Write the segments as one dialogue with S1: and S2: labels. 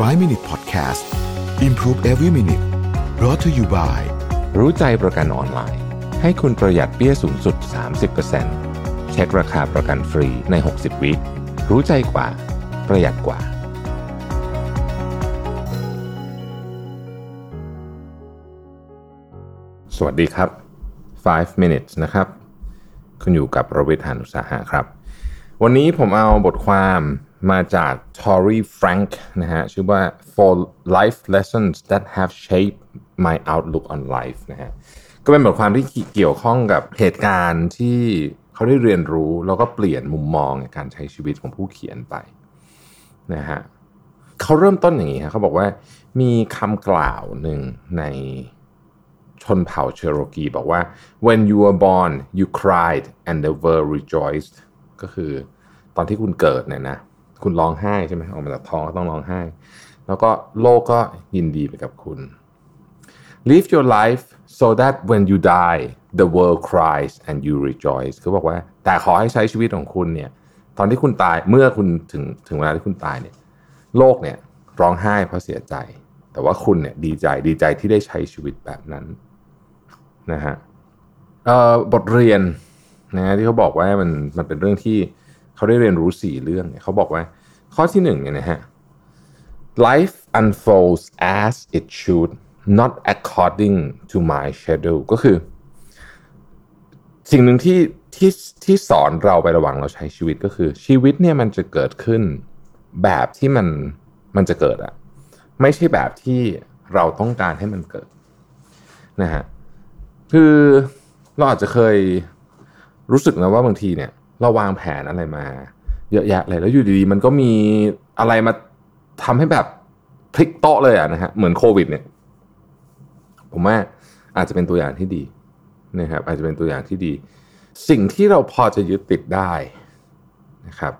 S1: 5 Minute Podcast Improve Every Minute brought to you by
S2: รู้ใจประกันออนไลน์ ให้คุณประหยัดเปี้ยสูงสุด 30%เช็คราคาประกันฟรีใน 60 วิรู้ใจกว่า ประหยัดกว่า สวัสดีครับ 5 minutes นะครับ คุณอยู่กับประวิทยานุสาหะครับ วันนี้ผมเอาบทความ มาจาก Tory Frank นะฮะชื่อว่า for life lessons that have shaped my outlook on life นะฮะก็เป็นบทความที่เกี่ยวข้องกับเหตุการณ์ที่เขาได้เรียนรู้ แล้วก็เปลี่ยนมุมมองในการใช้ชีวิตของผู้เขียนไปนะฮะเขาเริ่มต้นอย่างนี้ฮะเขาบอกว่ามีคำกล่าวหนึ่งในชนเผ่าเชโรกีบอกว่า when you were born you cried and the world rejoiced ก็คือตอนที่คุณเกิดเนี่ยนะ คุณร้องไห้ใช่ไหมออกมาจากท้องก็ต้องร้องไห้ แล้วก็โลกก็ยินดีไปกับคุณ live your life so that when you die the world cries and you rejoice คือบอกว่า แต่ขอให้ใช้ชีวิตของคุณเนี่ย ตอนที่คุณตายเมื่อคุณถึงถึงเวลาที่คุณตายเนี่ย โลกเนี่ยร้องไห้เพราะเสียใจ แต่ว่าคุณเนี่ยดีใจดีใจที่ได้ใช้ชีวิตแบบนั้นนะฮะบทเรียนนะที่เขาบอกว่ามันมันเป็นเรื่องที่ เขาได้เรียนรู้สี่เรื่องเนี่ยเขาบอกว่า ข้อที่หนึ่งเนี่ยนะฮะ life unfolds as it should not according to my schedule ก็คือ สิ่งหนึ่งที่ที่ที่สอนเราไประหว่างเราใช้ชีวิตก็คือ ชีวิตเนี่ยมันจะเกิดขึ้นแบบที่มันมันจะเกิดอะไม่ใช่แบบที่เราต้องการให้มันเกิดนะฮะคือเราอาจจะเคยรู้สึกนะว่าบางทีเนี่ย เราวางแผนอะไรมา เยอะแยะเลยแล้วอยู่ดีๆมันก็มีอะไรมาทำให้แบบพลิกโต๊ะเลยอะนะฮะเหมือนโควิด เนี่ย ผมว่าอาจจะเป็นตัวอย่างที่ดีนะครับ อาจจะเป็นตัวอย่างที่ดี สิ่งที่เราพอจะยึดติดได้นะครับ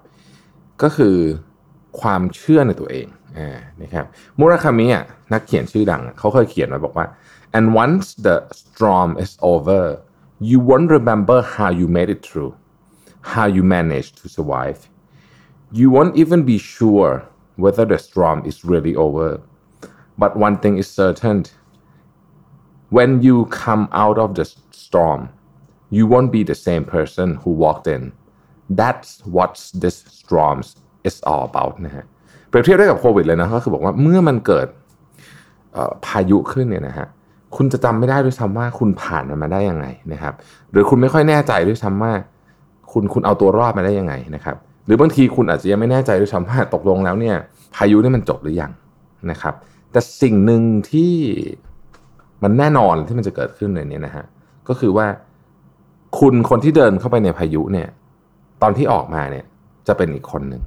S2: ก็คือความเชื่อในตัวเองนะครับมูราคามิอะนักเขียนชื่อดังเขาเคยเขียนไว้บอกว่า and once the storm is over you won't remember how you made it through how you managed to survive you won't even be sure whether the storm is really over but one thing is certain when you come out of the storm you won't be the same person who walked in that's what this storm is all about นะฮะเปรียบเทียบได้กับโควิดเลยนะก็คือบอกว่าเมื่อมันเกิดพายุขึ้นเนี่ยนะฮะคุณจะจำไม่ได้ด้วยซ้ำว่าคุณผ่านมันมาได้ยังไงนะครับ หรือคุณไม่ค่อยแน่ใจด้วยซ้ำว่า คุณคุณเอาตัวรอดมาได้ยังไงนะครับหรือบางทีคุณอาจจะยังไม่แน่ใจด้วยซ้ำว่าตกลงแล้วเนี่ยพายุนี่มันจบหรือยังนะครับ แต่สิ่งหนึ่งที่มันแน่นอนที่มันจะเกิดขึ้นในนี้นะฮะก็คือว่าคุณคนที่เดินเข้าไปในพายุเนี่ย ตอนที่ออกมาเนี่ยจะเป็นอีกคนหนึ่ง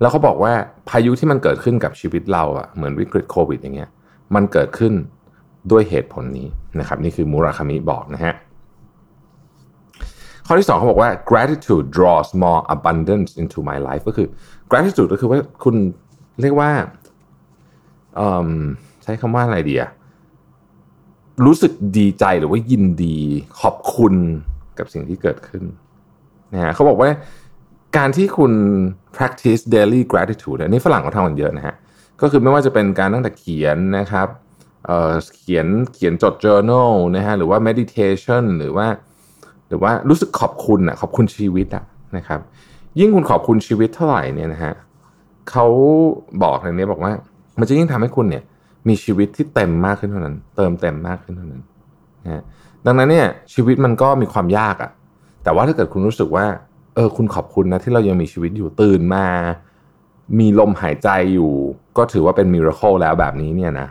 S2: แล้วเขาบอกว่าพายุที่มันเกิดขึ้นกับชีวิตเราอะเหมือนวิกฤตโควิดอย่างเงี้ย มันเกิดขึ้นด้วยเหตุผลนี้นะครับ นี่คือมูราคามิบอกนะฮะ ข้อที่สองเขาบอกว่า gratitude draws more abundance into my life ก็คือ gratitude ก็คือว่าคุณเรียกว่าใช้คำว่าอะไรดีอะรู้สึกดีใจหรือว่ายินดีขอบคุณกับสิ่งที่เกิดขึ้นนะฮะเขาบอกว่าการที่คุณ practice daily gratitude อันนี้ฝรั่งเขาทำกันเยอะนะฮะ ก็คือไม่ว่าจะเป็นการตั้งแต่เขียนนะครับเเขียนเขียนจด journal นะฮะ หรือว่า meditation หรือว่า หรือว่ารู้สึกขอบคุณอะขอบคุณชีวิตอะนะครับ ยิ่งคุณขอบคุณชีวิตเท่าไหร่เนี่ยนะฮะเขาบอกในนี้บอกว่า มันจะยิ่งทำให้คุณเนี่ย มีชีวิตที่เต็มมากขึ้นเท่านั้น เติมเต็มมากขึ้นเท่านั้นนะดังนั้นเนี่ยชีวิตมันก็มีความยากอะ แต่ว่าถ้าเกิดคุณรู้สึกว่า เออคุณขอบคุณนะที่เรายังมีชีวิตอยู่ตื่นมา มีลมหายใจอยู่ ก็ถือว่าเป็นมิราเคิลแล้วแบบนี้เนี่ยนะ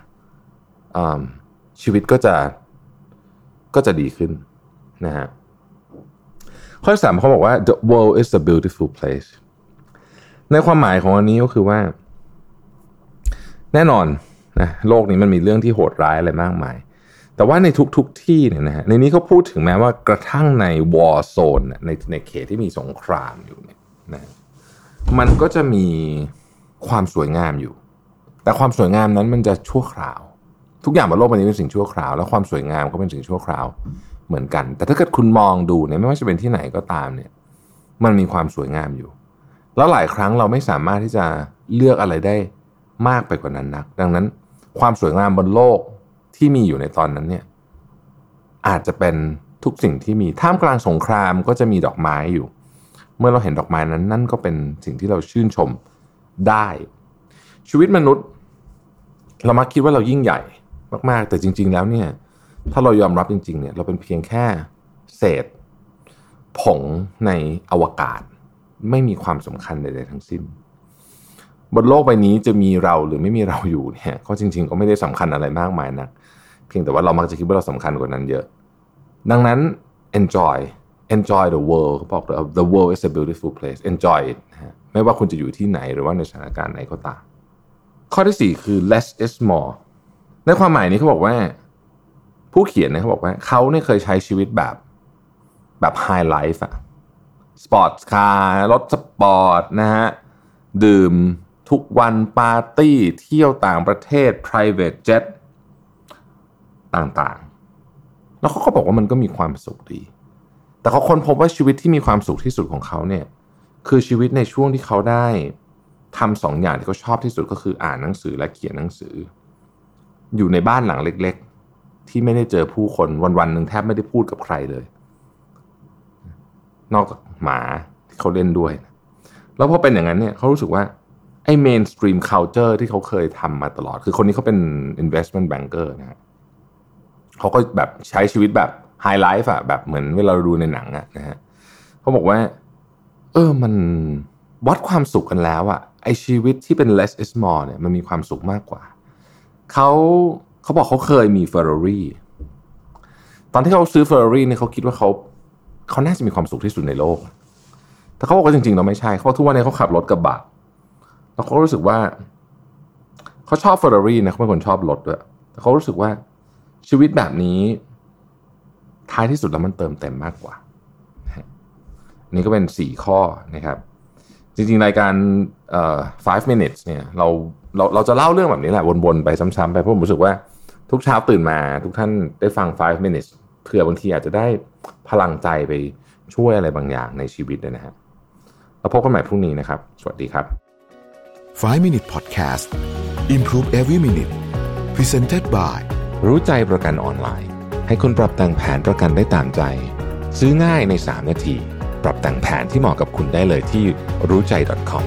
S2: ชีวิตก็จะก็จะดีขึ้นนะฮะ ข้อสามเขาบอกว่า the world is a beautiful place ในความหมายของอันนี้ก็คือว่า แน่นอนนะโลกนี้มันมีเรื่องที่โหดร้ายอะไรมากมาย แต่ว่าในทุกๆทที่เนี่ยนะฮะในนี้เขาพูดถึงแม้ว่ากระทั่งใน war zone ในในเขตที่มีสงครามอยู่เนี่ยนะมันก็จะมีความสวยงามอยู่ แต่ความสวยงามนั้นมันจะชั่วคราว ทุกอย่างบนโลกใบนี้เป็นสิ่งชั่วคราว และความสวยงามก็เป็นสิ่งชั่วคราว เหมือนกัน แต่ถ้าเกิดคุณมองดูเนี่ยไม่ว่าจะเป็นที่ไหนก็ตามเนี่ย มันมีความสวยงามอยู่ แล้วหลายครั้งเราไม่สามารถที่จะเลือกอะไรได้มากไปกว่านั้นนัก ดังนั้นความสวยงามบนโลกที่มีอยู่ในตอนนั้นเนี่ย อาจจะเป็นทุกสิ่งที่มีท่ามกลางสงครามก็จะมีดอกไม้อยู่ เมื่อเราเห็นดอกไม้นั้น นั่นก็เป็นสิ่งที่เราชื่นชมได้ ชีวิตมนุษย์ เรามักคิดว่าเรายิ่งใหญ่มากๆ แต่จริง ๆ แล้วเนี่ย ถ้าเรายอมรับจริงๆเนี่ยเราเป็นเพียงแค่เศษ ผงในอวกาศ ไม่มีความสำคัญใดๆทั้งสิ้น บนโลกใบนี้จะมีเราหรือไม่มีเราอยู่เนี่ยก็จริง ๆ ก็ไม่ได้สำคัญอะไรมากมายนะเพียงแต่ว่าเรามักจะคิดว่าเราสำคัญกว่านั้นเยอะ ดังนั้น enjoy enjoy the world เขาบอก the world is a beautiful place enjoy it ไม่ว่าคุณจะอยู่ที่ไหนหรือว่าในสถานการณ์ไหนก็ตาม ข้อที่ 4 คือ less is more ในความหมายนี้เขาบอกว่า ผู้เขียนเนี่ยเขาบอกว่าเขาเนี่ยเคยใช้ชีวิตแบบแบบ high life อะ sport car รถสปอร์ตนะฮะ ดื่มทุกวันปาร์ตี้ เที่ยวต่างประเทศ private jet ต่างๆ แล้วเขาก็บอกว่ามันก็มีความสุขดี แต่เขาค้นพบว่าชีวิตที่มีความสุขที่สุดของเขาเนี่ย คือชีวิตในช่วงที่เขาได้ทำสองอย่างที่เขาชอบที่สุดก็คืออ่านหนังสือและเขียนหนังสือ อยู่ในบ้านหลังเล็ก ที่ไม่ได้เจอผู้คนวันๆหนึ่งแทบไม่ได้พูดกับใครเลย นอกจากหมาที่เขาเล่นด้วย แล้วพอเป็นอย่างนั้นเนี่ยเขารู้สึกว่าไอ้ mainstream culture ที่เขาเคยทำมาตลอด คือคนนี้เขาเป็น investment banker นะฮะเขาก็แบบใช้ชีวิตแบบไฮไลฟ์อะแบบเหมือนเวลาเราดูในหนังอะนะฮะเขาบอกว่า เออมันวัดความสุขกันแล้วอะไอชีวิตที่เป็น less is more เนี่ยมันมีความสุขมากกว่า เขา เขาบอกเขาเคยมี Ferrari ตอนที่เขาซื้อ Ferrari เนี่ยเขาคิดว่าเขาเขาน่าจะมีความสุขที่สุดในโลก แต่เขาบอกว่าจริงๆเราไม่ใช่ เขาทุกวันนี้เขาขับรถกระบะ แล้วเขารู้สึกว่า เขาชอบ Ferrari นะเขาเป็นคนชอบรถด้วย แต่เขารู้สึกว่าชีวิตแบบนี้ ท้ายที่สุดแล้วมันเติมเต็มมากกว่า นี่ก็เป็นสี่ข้อนะครับจริงๆ รายการเอ่อ5 minutes เนี่ยเราเราเราจะเล่าเรื่องแบบนี้แหละวนๆ ไปซ้ำๆไปเพราะผมรู้สึกว่า ทุกเช้าตื่นมาทุกท่านได้ฟัง five minutes เผื่อบางทีอาจจะได้พลังใจไปช่วยอะไรบางอย่างในชีวิตนะฮะแล้วพบกันใหม่พรุ่งนี้นะครับ สวัสดีครับ
S1: 5 Minute Podcast Improve Every Minute Presented by
S2: รู้ใจประกันออนไลน์ ให้คุณปรับแต่งแผนประกันได้ตามใจ ซื้อง่ายใน 3 นาที ปรับแต่งแผนที่เหมาะกับคุณได้เลยที่รู้ใจ .com